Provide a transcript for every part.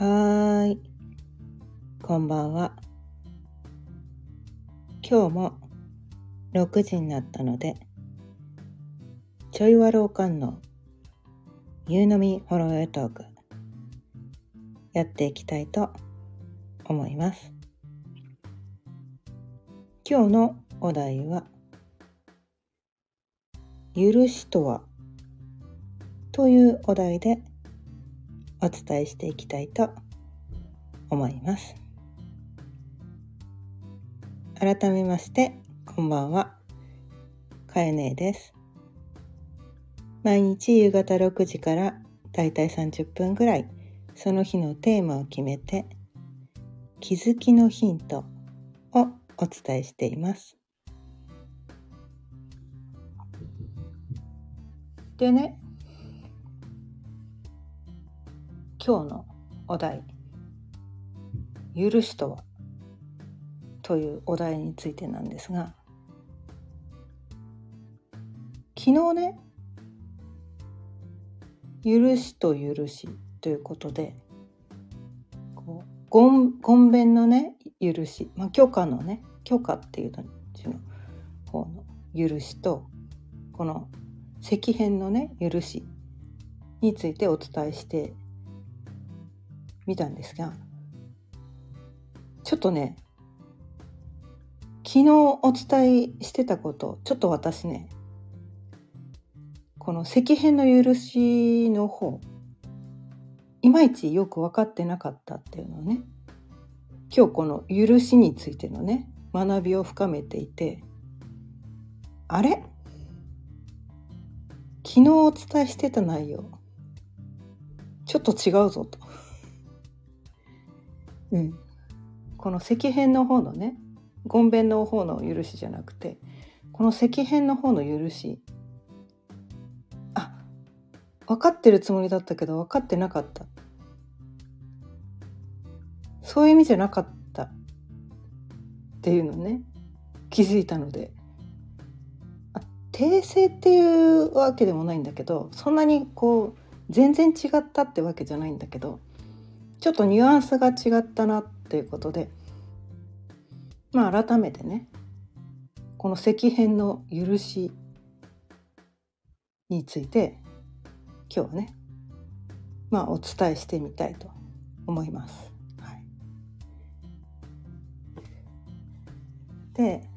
はーい。こんばんは。今日も6時になったので、ちょいわろうかんの夕飲みほろよいトーク、やっていきたいと思います。今日のお題は、許しとは？というお題でお伝えしていきたいと思います。改めまして、こんばんは。かえねえです。毎日夕方6時からだいたい30分ぐらい、その日のテーマを決めて、気づきのヒントをお伝えしています。でね、今日のお題「許しとは?」というお題についてなんですが昨日ね「許しと許し」ということでこうごんごんべんのね許し、まあ、許可のね許可っていうの方の許しとこの石片のね許しについてお伝えして見たんですがちょっとね昨日お伝えしてたことちょっと私ねこの石片の許しの方いまいちよく分かってなかったっていうのをね今日この許しについてのね学びを深めていてあれ？昨日お伝えしてた内容ちょっと違うぞと。うん、この石片の方のねごんべんの方の許しじゃなくてこの石片の方の許しあ分かってるつもりだったけど分かってなかった。そういう意味じゃなかったっていうのね気づいたので。訂正っていうわけでもないんだけどそんなにこう全然違ったってわけじゃないんだけどちょっとニュアンスが違ったなっていうことで。まあ改めてね。この石片の許しについて今日はねまあお伝えしてみたいと思います。はい、で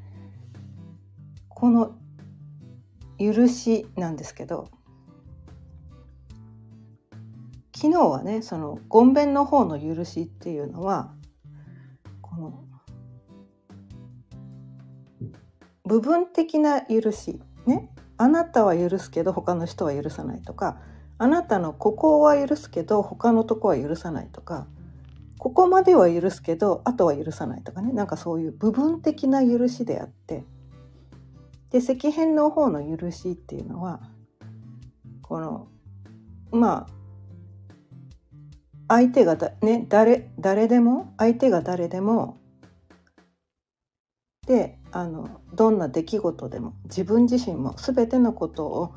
この許しなんですけど昨日はねそのごんべんの方の許しっていうのはこの部分的な許しね。あなたは許すけど他の人は許さないとかあなたのここは許すけど他のとこは許さないとかここまでは許すけどあとは許さないとかね。なんかそういう部分的な許しであって。で石片の方の許しっていうのはこのまあ相手がだ、ね、誰誰でも相手が誰でもであのどんな出来事でも自分自身も全てのことを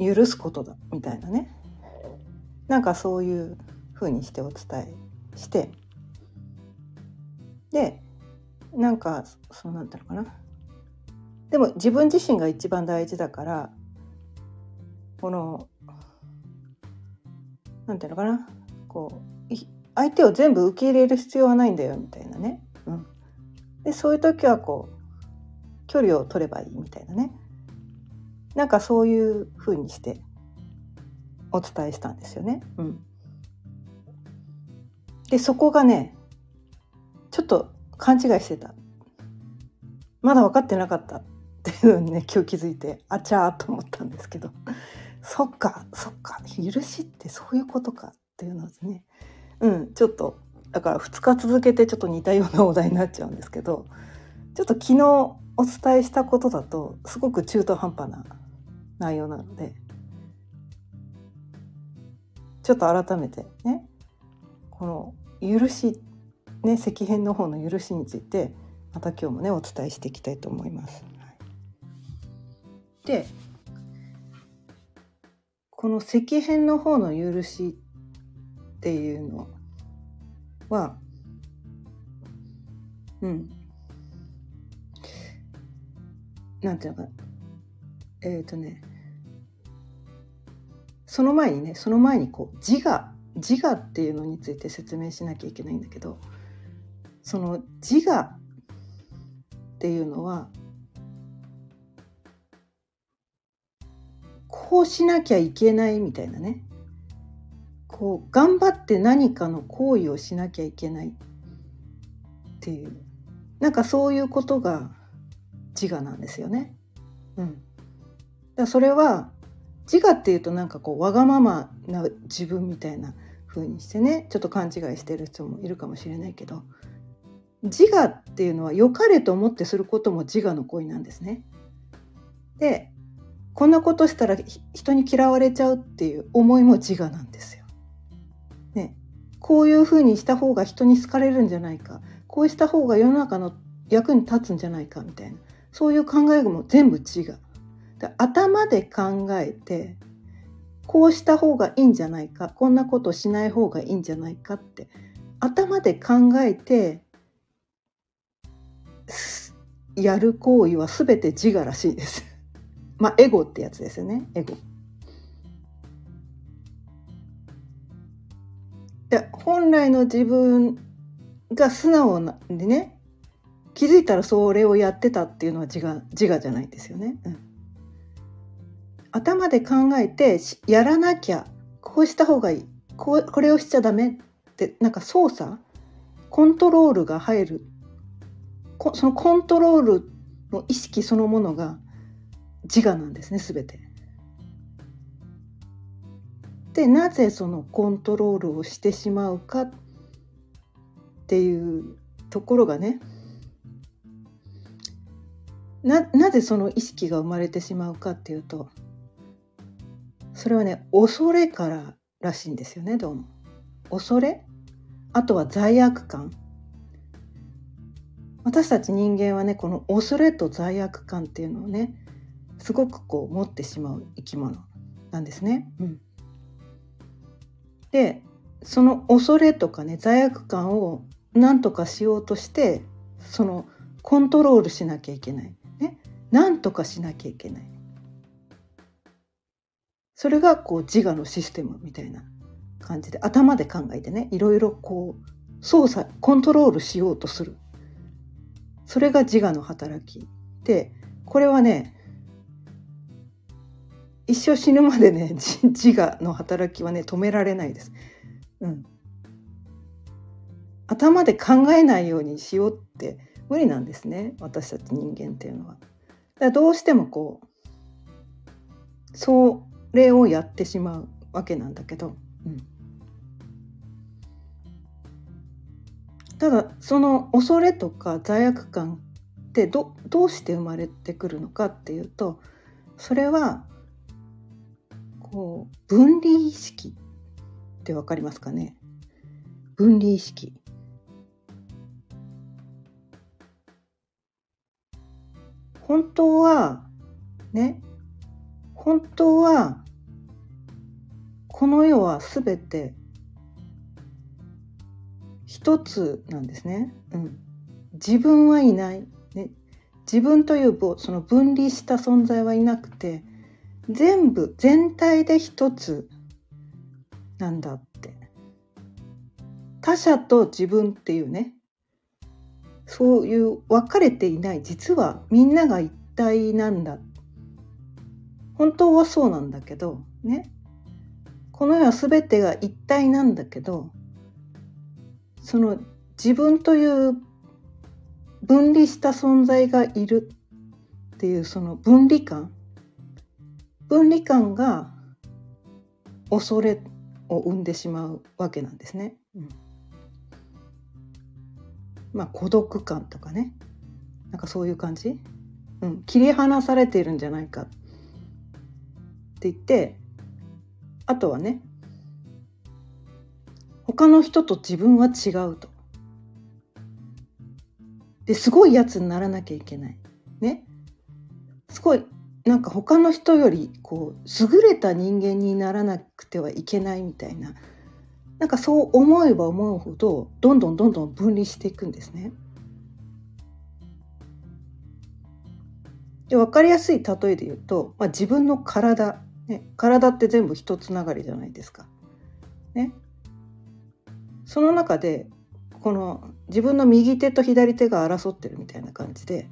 許すことだみたいなね。なんかそういうふうにしてお伝えしてでなんかそうなんていうのかな。でも自分自身が一番大事だからこのなんていうのかな。こう相手を全部受け入れる必要はないんだよみたいなね、うん、でそういう時はこう距離を取ればいいみたいなね。なんかそういう風にしてお伝えしたんですよね。うん、でそこがねちょっと勘違いしてた。まだ分かってなかった。っていうのにね今日気づいてあちゃーと思ったんですけど。そっかそっか。許しってそういうことか。っていうのですねうんちょっとだから2日続けてちょっと似たようなお題になっちゃうんですけどちょっと昨日お伝えしたことだとすごく中途半端な内容なのでちょっと改めてねこの許しね石片の方の許しについてまた今日もねお伝えしていきたいと思います。でこの石片の方の許しっていうのは。うん。なんていうのかえっ、ー、とね。その前にねその前にこう自我自我っていうのについて説明しなきゃいけないんだけどその自我っていうのはこうしなきゃいけないみたいなね。こう頑張って何かの行為をしなきゃいけないっていうなんかそういうことが自我なんですよね。うん、だそれは自我っていうとなんかこうわがままな自分みたいな風にしてねちょっと勘違いしてる人もいるかもしれないけど自我っていうのは良かれと思ってすることも自我の行為なんですね。でこんなことしたら人に嫌われちゃうっていう思いも自我なんですよ。こういうふうにした方が人に好かれるんじゃないかこうした方が世の中の役に立つんじゃないかみたいなそういう考えも全部自我。頭で考えてこうした方がいいんじゃないかこんなことしない方がいいんじゃないかって頭で考えてやる行為は全て自我らしいです。まあエゴってやつですよねエゴ。本来の自分が素直なでね気づいたらそれをやってたっていうのは自我自我じゃないですよね。うん、頭で考えてやらなきゃこうした方がいいここれをしちゃダメってなんか操作コントロールが入るそのコントロールの意識そのものが自我なんですね全て。でなぜそのコントロールをしてしまうかっていうところがねななぜその意識が生まれてしまうかっていうとそれはね恐れかららしいんですよねどうも。恐れ？あとは罪悪感私たち人間はねこの恐れと罪悪感っていうのをねすごくこう持ってしまう生き物なんですね。うん、でその恐れとかね罪悪感を何とかしようとしてそのコントロールしなきゃいけない。ね、何とかしなきゃいけない。それがこう自我のシステムみたいな感じで頭で考えてねいろいろこう操作コントロールしようとするそれが自我の働きでこれはね一生死ぬまでね 自我の働きはね止められないです。うん、頭で考えないようにしようって無理なんですね私たち人間っていうのは。だからどうしてもこうそれをやってしまうわけなんだけど、うん、ただその恐れとか罪悪感ってどどうして生まれてくるのかっていうとそれはこう分離意識って分かりますかね？分離意識。本当はね本当はこの世は全て一つなんですね。うん、自分はいない、ね、自分というその分離した存在はいなくて全部全体で一つなんだって。他者と自分っていうね。そういう分かれていない。実はみんなが一体なんだ。本当はそうなんだけどね。この世は全てが一体なんだけどその自分という分離した存在がいるっていうその分離感分離感が恐れを生んでしまうわけなんですね。うん、まあ孤独感とかねなんかそういう感じ、うん、切り離されているんじゃないかって言ってあとはね他の人と自分は違うと。ですごいやつにならなきゃいけない。ね。すごいなんか他の人よりこう優れた人間にならなくてはいけないみたいななんかそう思えば思うほどどんどんどんどん分離していくんですね。で分かりやすい例えで言うと、まあ、自分の体、ね、体って全部一つながりじゃないですか。ね、その中でこの自分の右手と左手が争ってるみたいな感じで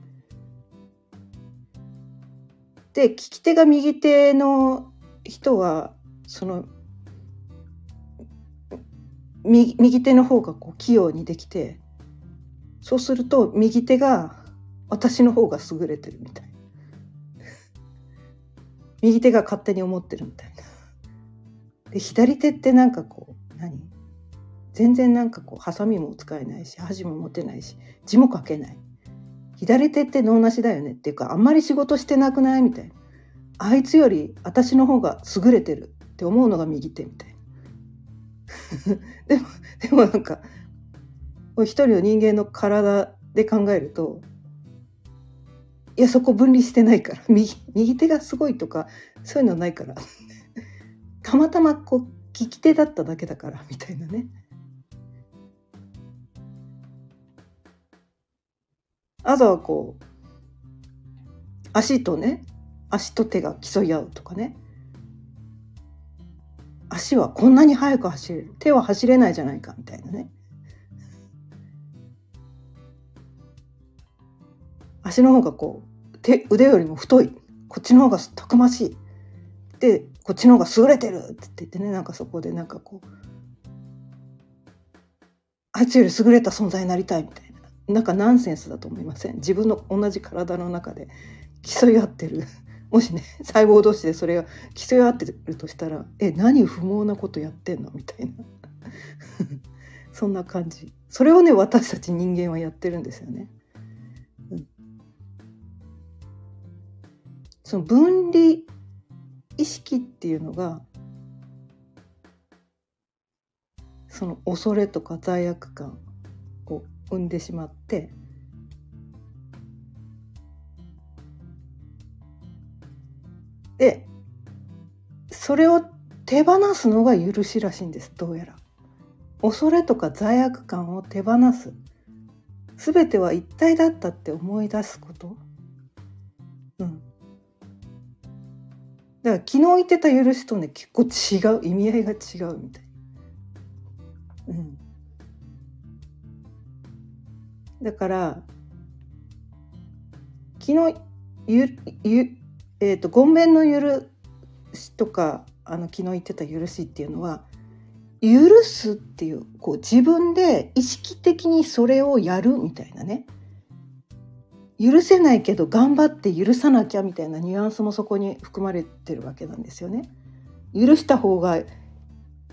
で利き手が右手の人はその右右手の方がこう器用にできてそうすると右手が私の方が優れてるみたいな。右手が勝手に思ってるみたいな。で左手ってなんかこう何？全然なんかこうハサミも使えないし箸も持てないし字も書けない。左手って脳なしだよねっていうかあんまり仕事してなくないみたいな。あいつより私の方が優れてるって思うのが右手みたいな。でもでもなんか一人の人間の体で考えるといやそこ分離してないから右右手がすごいとかそういうのないから。たまたまこう利き手だっただけだからみたいなね。あとはこう足とね足と手が競い合うとかね。足はこんなに速く走れる。手は走れないじゃないかみたいなね。足の方がこう手腕よりも太い。こっちの方がたくましい。でこっちの方が優れてるって言ってね。なんかそこでなんかこうあいつより優れた存在になりたいみたいな。なんかナンセンスだと思いません？自分の同じ体の中で競い合ってる。もしね細胞同士でそれが競い合ってるとしたらえ何不毛なことやってんの？みたいな。そんな感じ。それをね私たち人間はやってるんですよね。うん、その分離意識っていうのがその恐れとか罪悪感を生んでしまってでそれを手放すのが許しらしいんですどうやら。恐れとか罪悪感を手放す。全ては一体だったって思い出すこと。うん。だから昨日言ってた許しとね結構違う。意味合いが違うみたい。うん。だから昨日ゆゆえーと、と言弁の許しとかあの昨日言ってた許しっていうのは許すっていうこう自分で意識的にそれをやるみたいなね許せないけど頑張って許さなきゃみたいなニュアンスもそこに含まれてるわけなんですよね。許した方がい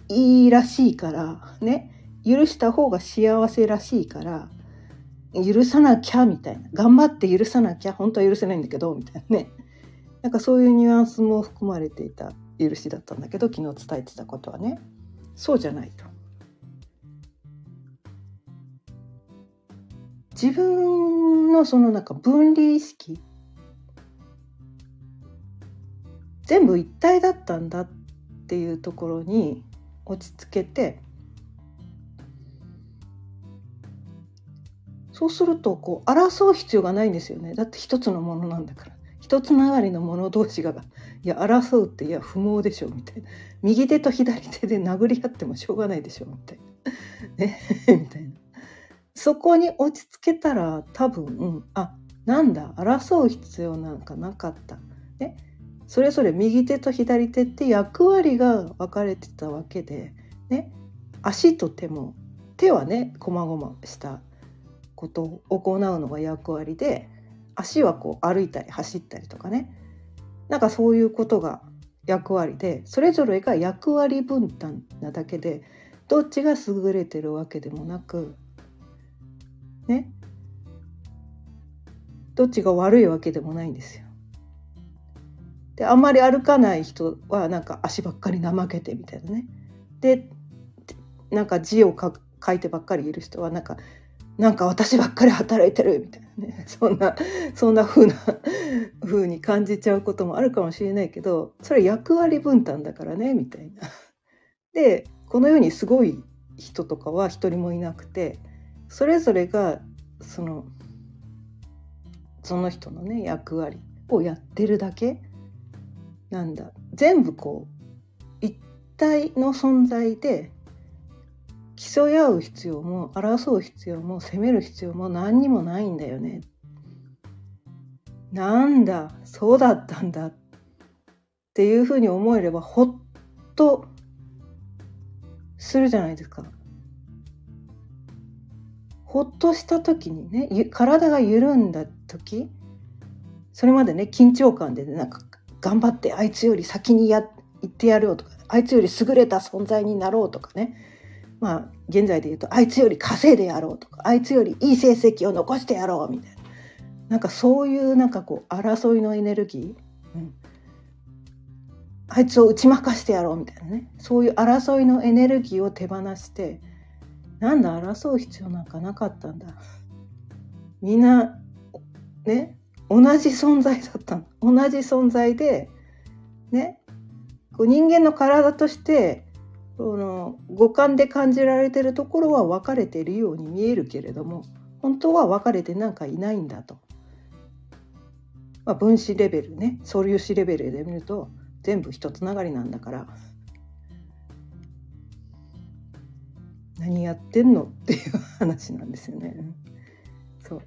いらしいからね許した方が幸せらしいから許さなきゃみたいな。頑張って許さなきゃ本当は許せないんだけどみたいなね。なんかそういうニュアンスも含まれていた許しだったんだけど昨日伝えてたことはね。そうじゃないと。自分のそのなんか分離意識全部一体だったんだっていうところに落ち着けてそうするとこう争う必要がないんですよね。だって一つのものなんだから。一つながりの者同士がいや争うっていや不毛でしょみたいな。右手と左手で殴り合ってもしょうがないでしょみたいな。ね。みたいな。そこに落ち着けたら多分、うん、あなんだ。争う必要なんかなかった。ね、それぞれ右手と左手って役割が分かれてたわけで、ね、足と手も手はねこまごましたことを行うのが役割で足はこう歩いたり走ったりとかねなんかそういうことが役割でそれぞれが役割分担なだけでどっちが優れてるわけでもなくねどっちが悪いわけでもないんですよ。であんまり歩かない人はなんか足ばっかり怠けてみたいなね。でなんか字を書いてばっかりいる人はなんかなんか私ばっかり働いてるみたいなね そんなそんな風な風に感じちゃうこともあるかもしれないけどそれ役割分担だからねみたいな。でこの世にすごい人とかは一人もいなくてそれぞれがそのその人のね役割をやってるだけなんだ全部こう一体の存在で競い合う必要も争う必要も責める必要も何にもないんだよね。なんだそうだったんだっていうふうに思えればほっとするじゃないですか。ほっとした時にね体が緩んだ時それまでね緊張感で、ね、なんか頑張ってあいつより先にや行ってやろうとかあいつより優れた存在になろうとかねまあ現在で言うとあいつより稼いでやろうとかあいつよりいい成績を残してやろうみたいな。なんかそういうなんかこう争いのエネルギー、うん、あいつを打ち負かしてやろうみたいなね。そういう争いのエネルギーを手放してなんだ争う必要なんかなかったんだ。みんなね同じ存在だった同じ存在でねこう人間の体としてその五感で感じられてるところは分かれているように見えるけれども本当は分かれてなんかいないんだと。まあ、分子レベルね素粒子レベルで見ると全部一つながりなんだから何やってんのっていう話なんですよね。そう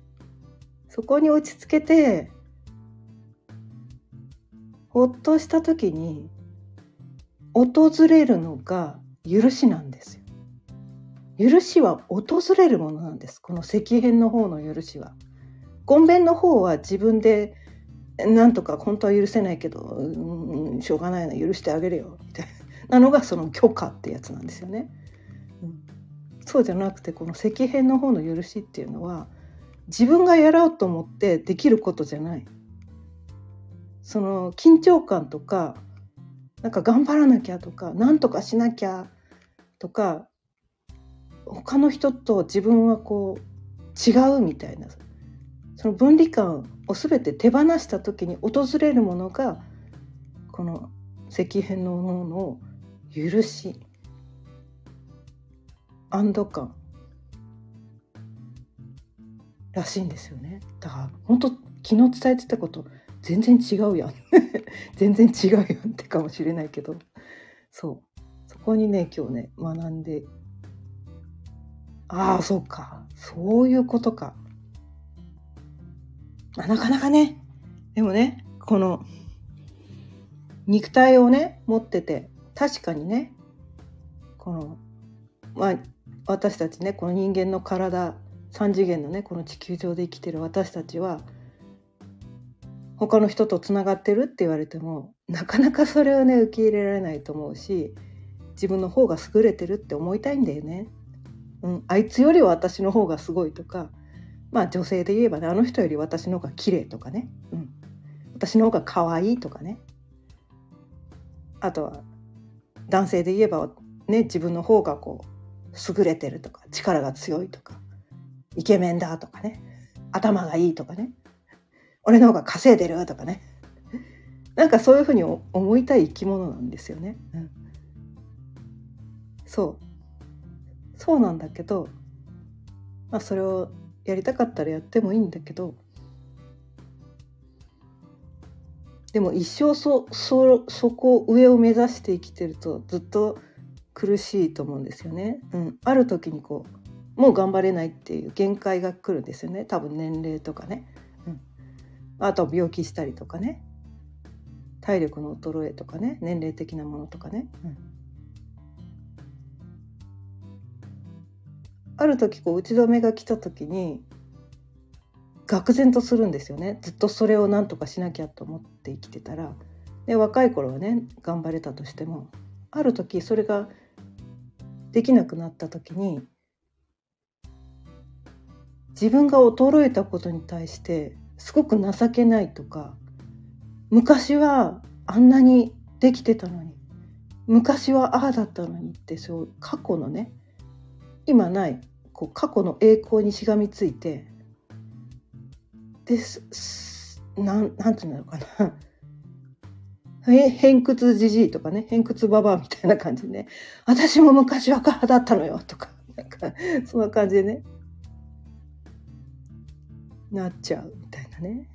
そこに落ち着けてほっとした時に訪れるのが許しなんですよ。許しは訪れるものなんですこの石片の方の許しは。権弁の方は自分でなんとか本当は許せないけど、うん、しょうがないな許してあげるよみたいなのがその許可ってやつなんですよね。うん、そうじゃなくてこの石片の方の許しっていうのは自分がやろうと思ってできることじゃない。その緊張感とかなんか頑張らなきゃとかなんとかしなきゃとか他の人と自分はこう違うみたいなその分離感を全て手放した時に訪れるものがこの石片のものの許し安堵感らしいんですよね。だから本当昨日伝えてたこと全然違うやん。全然違うやんってかもしれないけど。そう。そこにね今日ね学んで。ああそうか。そういうことか。なかなかね。でもねこの肉体をね持ってて確かにねこのまあ私たちねこの人間の体3次元のねこの地球上で生きてる私たちは他の人とつながってるって言われてもなかなかそれをね受け入れられないと思うし自分の方が優れてるって思いたいんだよね。うん、あいつよりは私の方がすごいとかまあ女性で言えばねあの人より私の方が綺麗とかね、うん、私の方が可愛いとかね。あとは男性で言えばね自分の方がこう優れてるとか力が強いとかイケメンだとかね頭がいいとかね。俺の方が稼いでる？とかね。なんかそういうふうに思いたい生き物なんですよね。うん、そう。そうなんだけど、まあ、それをやりたかったらやってもいいんだけどでも一生そそそこ上を目指して生きてるとずっと苦しいと思うんですよね。うん、ある時にこうもう頑張れないっていう限界が来るんですよね。多分年齢とかね、あと病気したりとかね。体力の衰えとかね。年齢的なものとかね、うん、ある時こう打ち止めが来た時に愕然とするんですよね。ずっとそれを何とかしなきゃと思って生きてたら。で若い頃はね頑張れたとしてもある時それができなくなった時に自分が衰えたことに対してすごく情けないとか昔はあんなにできてたのに昔はああだったのにってそう過去のね今ないこう過去の栄光にしがみついてですなんなんていうのかな。偏屈じじいとかね、偏屈ババアみたいな感じでね、私も昔は赤だったのよとか、なんか、そんな感じでね、なっちゃう。ね。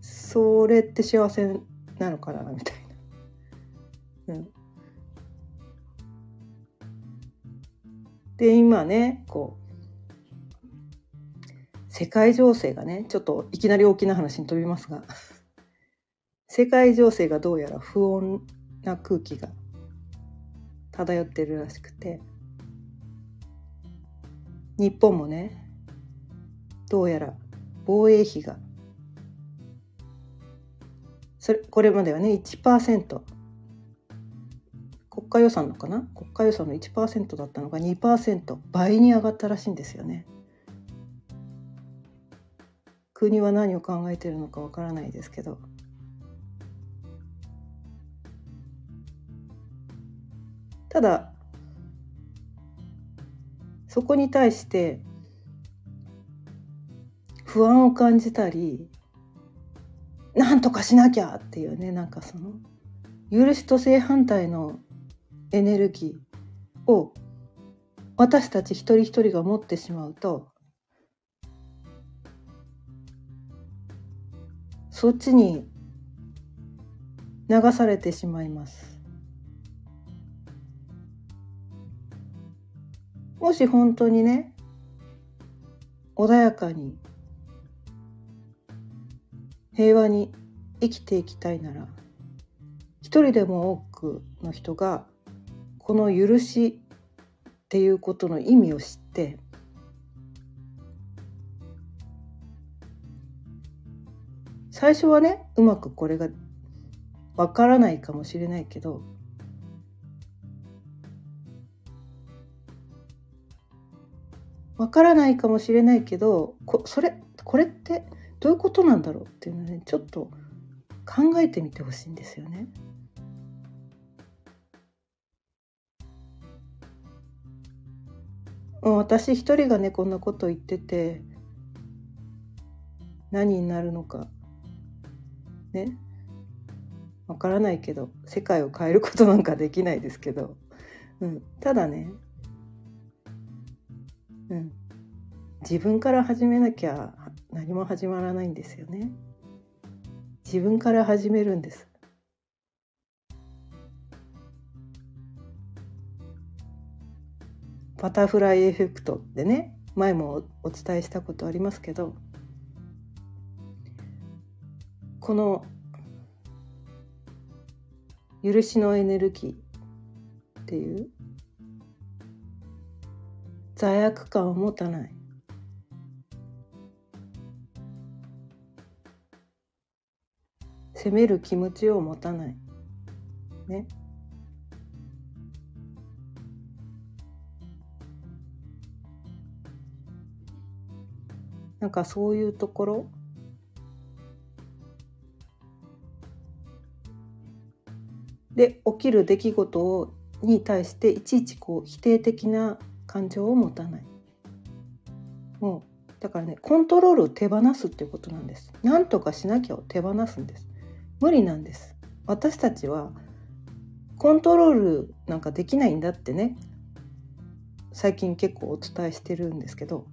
それって幸せなのかなみたいな。うん。で、今ね、こう、世界情勢がね、ちょっといきなり大きな話に飛びますが、世界情勢がどうやら不穏な空気が漂ってるらしくて、日本もね、どうやら防衛費が、それ、これまではね、1%、国家予算のかな？国家予算の1%だったのが2%倍に上がったらしいんですよね。国は何を考えてるのかわからないですけど。ただそこに対して不安を感じたりなんとかしなきゃっていうねなんかその許しと正反対のエネルギーを私たち一人一人が持ってしまうとそっちに流されてしまいます。もし本当にね穏やかに平和に生きていきたいなら一人でも多くの人がこの許しっていうことの意味を知って最初はねうまくこれがわからないかもしれないけどわからないかもしれないけどこそれこれってどういうことなんだろうっていうのねちょっと考えてみてほしいんですよね。私一人がねこんなこと言ってて何になるのかね。わからないけど世界を変えることなんかできないですけど、うん、ただね、うん、自分から始めなきゃ何も始まらないんですよね。自分から始めるんです。バタフライエフェクトってね前もお伝えしたことありますけどこの許しのエネルギーっていう罪悪感を持たない責める気持ちを持たないねなんかそういうところ？で起きる出来事に対していちいちこう否定的な感情を持たない。もうだからねコントロールを手放すっていうことなんです。何とかしなきゃを手放すんです。無理なんです。私たちはコントロールなんかできないんだってね最近結構お伝えしてるんですけど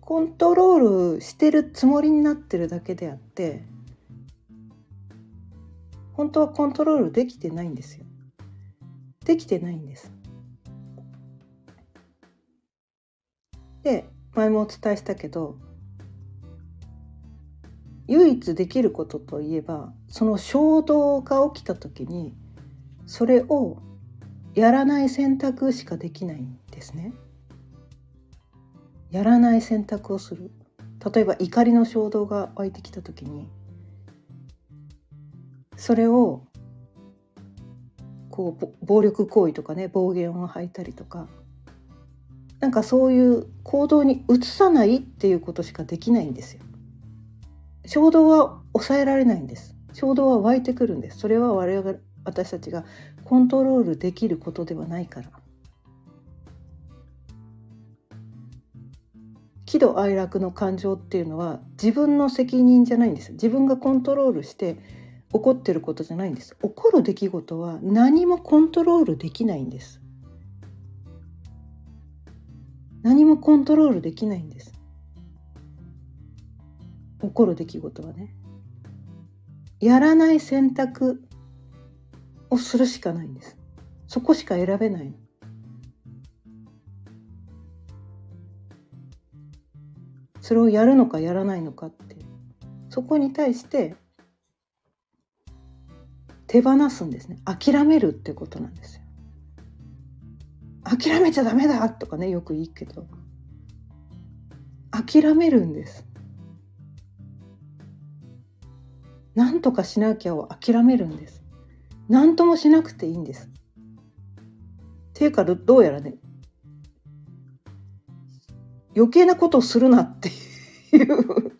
コントロールしてるつもりになってるだけであって本当はコントロールできてないんですよ。できてないんです。で前もお伝えしたけど唯一できることといえばその衝動が起きた時にそれをやらない選択しかできないんですね。やらない選択をする例えば怒りの衝動が湧いてきた時にそれをこう暴力行為とかね暴言を吐いたりとかなんかそういう行動に移さないっていうことしかできないんですよ。衝動は抑えられないんです。衝動は湧いてくるんです。それは我々私たちがコントロールできることではないから。喜怒哀楽の感情っていうのは自分の責任じゃないんです自分がコントロールして起こってることじゃないんです起こる出来事は何もコントロールできないんです何もコントロールできないんです起こる出来事はね。やらない選択をするしかないんです。そこしか選べないそれをやるのかやらないのかって。そこに対して手放すんですね。諦めるってことなんですよ。諦めちゃダメだとかねよく言うけど。諦めるんです。何とかしなきゃを諦めるんです。何ともしなくていいんです。っていうかどうやらね余計なことをするなっていう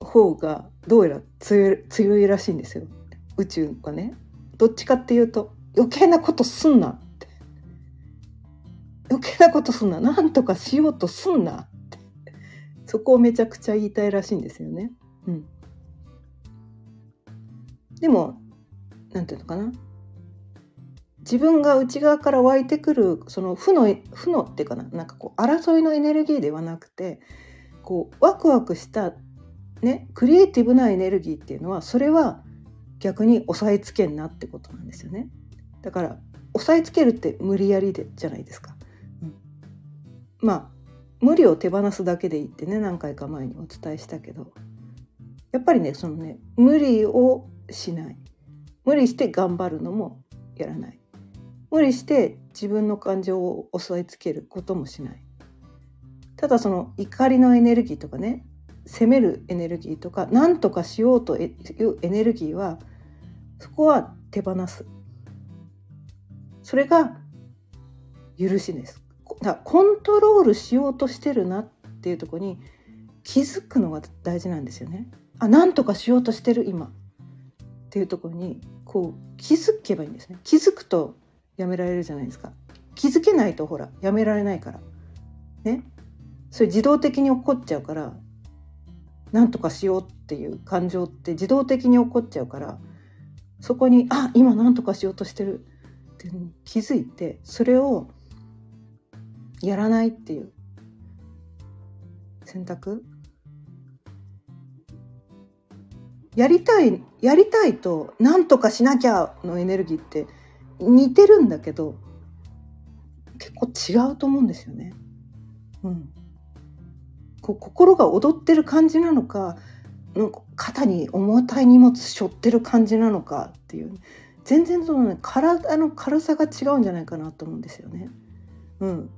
方がどうやら強いらしいんですよ。宇宙はね。どっちかっていうと余計なことすんなって。余計なことすんな。何とかしようとすんなって。そこをめちゃくちゃ言いたいらしいんですよね。うん、でも何て言うのかな自分が内側から湧いてくるその負の負のっていうかななんかこう争いのエネルギーではなくてこうワクワクしたねクリエイティブなエネルギーっていうのはそれは逆に押さえつけんなってことなんですよね。だから押さえつけるって無理やりでじゃないですか。うん、まあ無理を手放すだけでいいってね何回か前にお伝えしたけどやっぱりねそのね無理をしない。無理して頑張るのもやらない。無理して自分の感情を押さえつけることもしない。ただその怒りのエネルギーとかね責めるエネルギーとか何とかしようというエネルギーはそこは手放す。それが許しです。だコントロールしようとしてるなっていうとこに気づくのが大事なんですよね。あ何とかしようとしてる今。っていうところにこう気づけばいいんですね。気づくとやめられるじゃないですか。気づけないとほらやめられないから。ね。それ自動的に起こっちゃうから何とかしようっていう感情って自動的に起こっちゃうからそこにあ今何とかしようとしてる。って気づいてそれをやらないっていう選択やりたいやりたいと何とかしなきゃのエネルギーって似てるんだけど結構違うと思うんですよね。うん、こう心が踊ってる感じなのかなんか肩に重たい荷物背負ってる感じなのかっていう全然そのね体の軽さが違うんじゃないかなと思うんですよね。うん、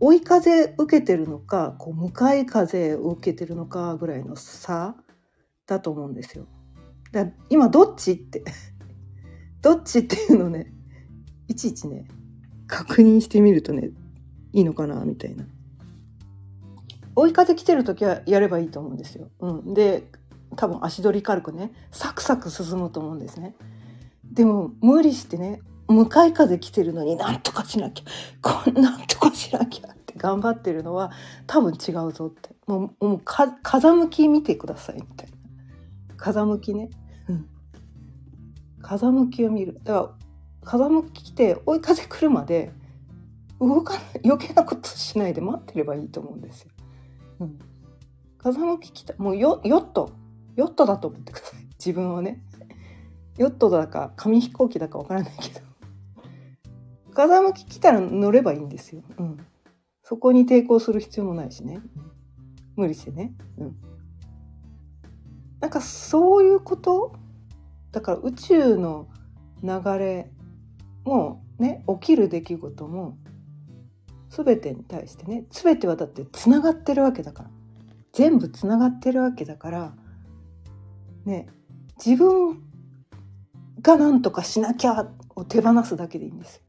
追い風受けてるのかこう向かい風を受けてるのかぐらいの差だと思うんですよ。だ今どっちってどっちっていうのねいちいちね確認してみるとねいいのかなみたいな。追い風来てる時はやればいいと思うんですよ。うん、で多分足取り軽くねサクサク進むと思うんですね。でも無理してね向かい風来てるのになんとかしなきゃこんなんとかしなきゃって頑張ってるのは多分違うぞってもうもう風向き見てくださいみたいな風向きね、うん、風向きを見る。だから風向き来て追い風来るまで動かない余計なことしないで待ってればいいと思うんですよ。うん、風向き来たもうヨヨット。ヨットだと思ってください。自分をね。ヨットだか紙飛行機だかわからないけど。風向き来たら乗ればいいんですよ、うん、そこに抵抗する必要もないしね、無理してね、うん、なんかそういうこと？だから宇宙の流れもね起きる出来事も全てに対してね全てはだってつながってるわけだから全部つながってるわけだからね自分が何とかしなきゃを手放すだけでいいんですよ。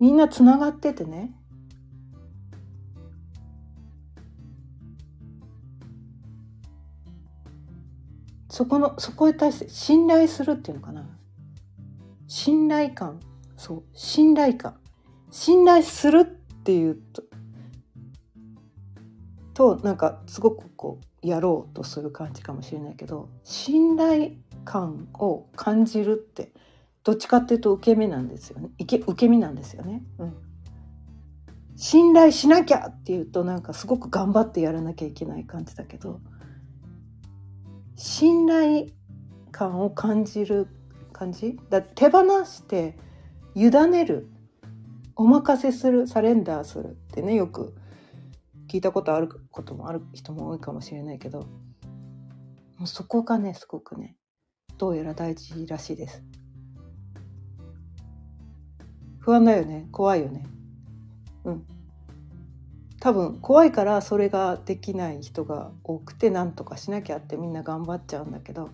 みんなつながっててねそこのそこに対して信頼するっていうのかな。信頼感。そう。信頼感。信頼するっていうととなんかすごくこうやろうとする感じかもしれないけど信頼感を感じるってどっちかっていうと受け身なんですよね。受け身なんですよね。うん。信頼しなきゃっていうとなんかすごく頑張ってやらなきゃいけない感じだけど信頼感を感じる感じ？だ手放して委ねる。お任せするサレンダーするってねよく聞いたことあることもある人も多いかもしれないけど。もうそこがねすごくねどうやら大事らしいです。不安だよね。怖いよね。うん。多分怖いからそれができない人が多くて何とかしなきゃってみんな頑張っちゃうんだけど。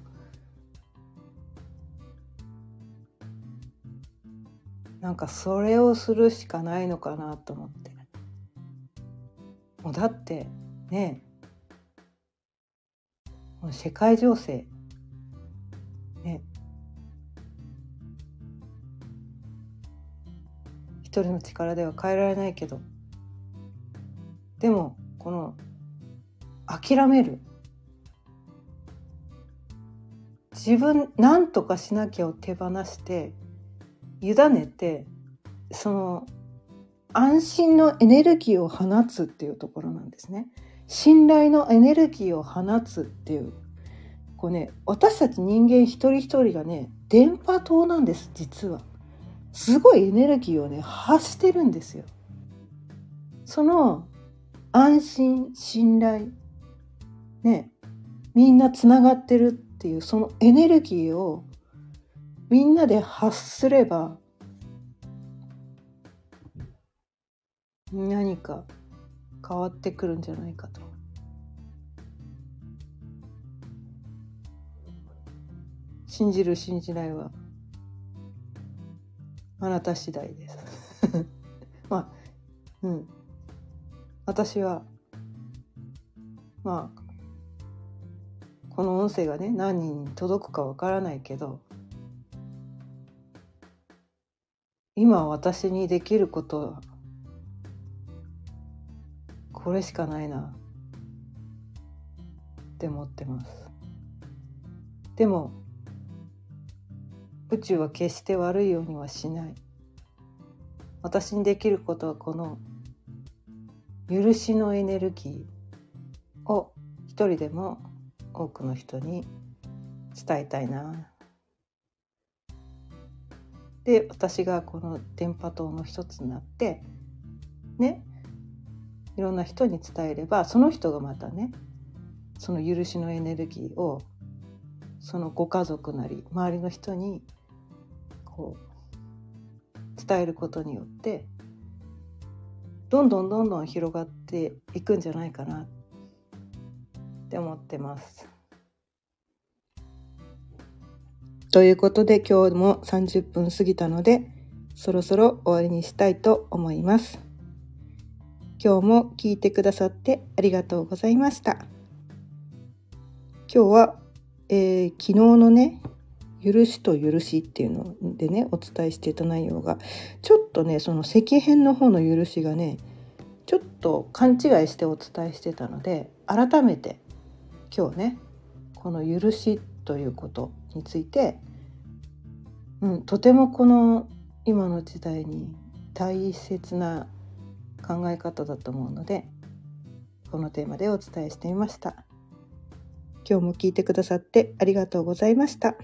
なんかそれをするしかないのかなと思って。もうだってね世界情勢。ね。一人の力では変えられないけど。でもこの諦める自分何とかしなきゃを手放して委ねてその安心のエネルギーを放つっていうところなんですね。信頼のエネルギーを放つっていうこうね私たち人間一人一人がね電波塔なんです実は。すごいエネルギーをね発してるんですよ。その安心信頼ねみんなつながってるっていうそのエネルギーをみんなで発すれば何か変わってくるんじゃないかと。信じる信じないはあなた次第です。まあうん私はまあこの音声がね何人に届くかわからないけど今私にできることはこれしかないなって思ってます。でも宇宙は決して悪いようにはしない。私にできることはこの許しのエネルギーを一人でも多くの人に伝えたいな。で私がこの電波塔の一つになってねいろんな人に伝えればその人がまたねその許しのエネルギーをそのご家族なり周りの人にこう伝えることによってどんどんどんどん広がっていくんじゃないかなって思ってます。ということで今日も30分過ぎたのでそろそろ終わりにしたいと思います。今日も聞いてくださってありがとうございました。今日は、えー、昨日のね許しと許しっていうのでねお伝えしていた内容がちょっとねその石編の方の許しがねちょっと勘違いしてお伝えしてたので改めて今日ねこの許しということについて、うん、とてもこの今の時代に大切な考え方だと思うのでこのテーマでお伝えしてみました。今日も聞いてくださってありがとうございました。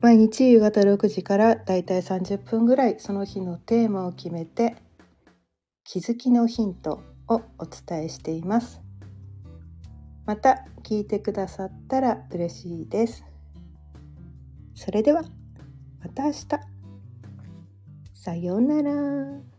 毎日夕方6時からだいたい30分ぐらいその日のテーマを決めて気づきのヒントをお伝えしていますまた聞いてくださったら嬉しいです。それではまた明日。さようなら。